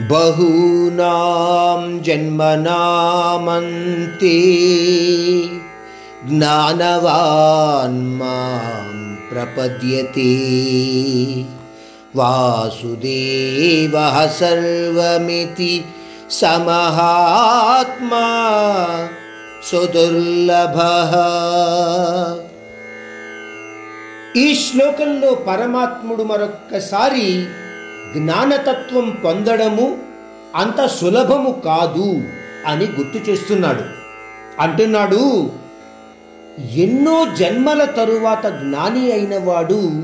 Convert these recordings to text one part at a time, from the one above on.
బహూనాం జన్మనామంతే. జ్ఞానవాన్మాం ప్రపద్యతే. వాసుదేవ సర్వమితి సమహాత్మా సుదుర్లభ. ఈ శ్లోకంలో పరమాత్ముడు మరొక్కసారి జ్ఞానతత్వం పొందడము అంత సులభము కాదు అని గుర్తు చేస్తున్నాడు. అంటున్నాడు ఎన్నో జన్మల తరువాత జ్ఞాని అయినవాడు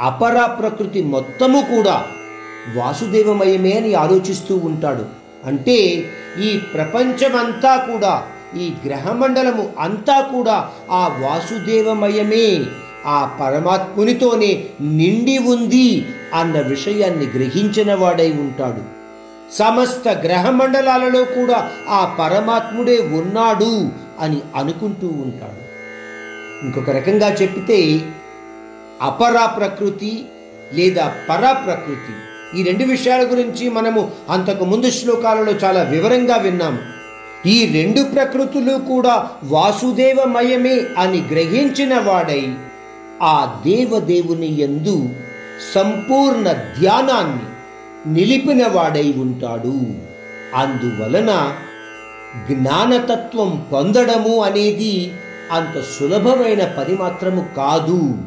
అపరా ప్రకృతి మొత్తము కూడా వాసుదేవమయమే అని ఆలోచిస్తూ ఉంటాడు. అంటే ఈ ప్రపంచమంతా కూడా ఈ గ్రహమండలము అంతా కూడా ఆ వాసుదేవమయమే ఆ పరమాత్మునితోనే నిండి ఉంది అన్న విషయాన్ని గ్రహించిన వాడై ఉంటాడు. సమస్త గ్రహమండలాలలో కూడా ఆ పరమాత్ముడే ఉన్నాడు అని అనుకుంటూ ఉంటాడు. ఇంకొక రకంగా చెప్పితే అపరా ప్రకృతి లేదా పరా ప్రకృతి ఈ రెండు విషయాల గురించి మనము అంతకు ముందు శ్లోకాలలో చాలా వివరంగా విన్నాము. ఈ రెండు ప్రకృతులు కూడా వాసుదేవమయమే అని గ్రహించిన వాడై ఆ దేవదేవుని యందు సంపూర్ణ ధ్యానాన్ని నిలిపిన వాడై ఉంటాడు. అందువలన జ్ఞానతత్వం పొందడము అనేది అంత సులభమైన పని మాత్రము కాదు.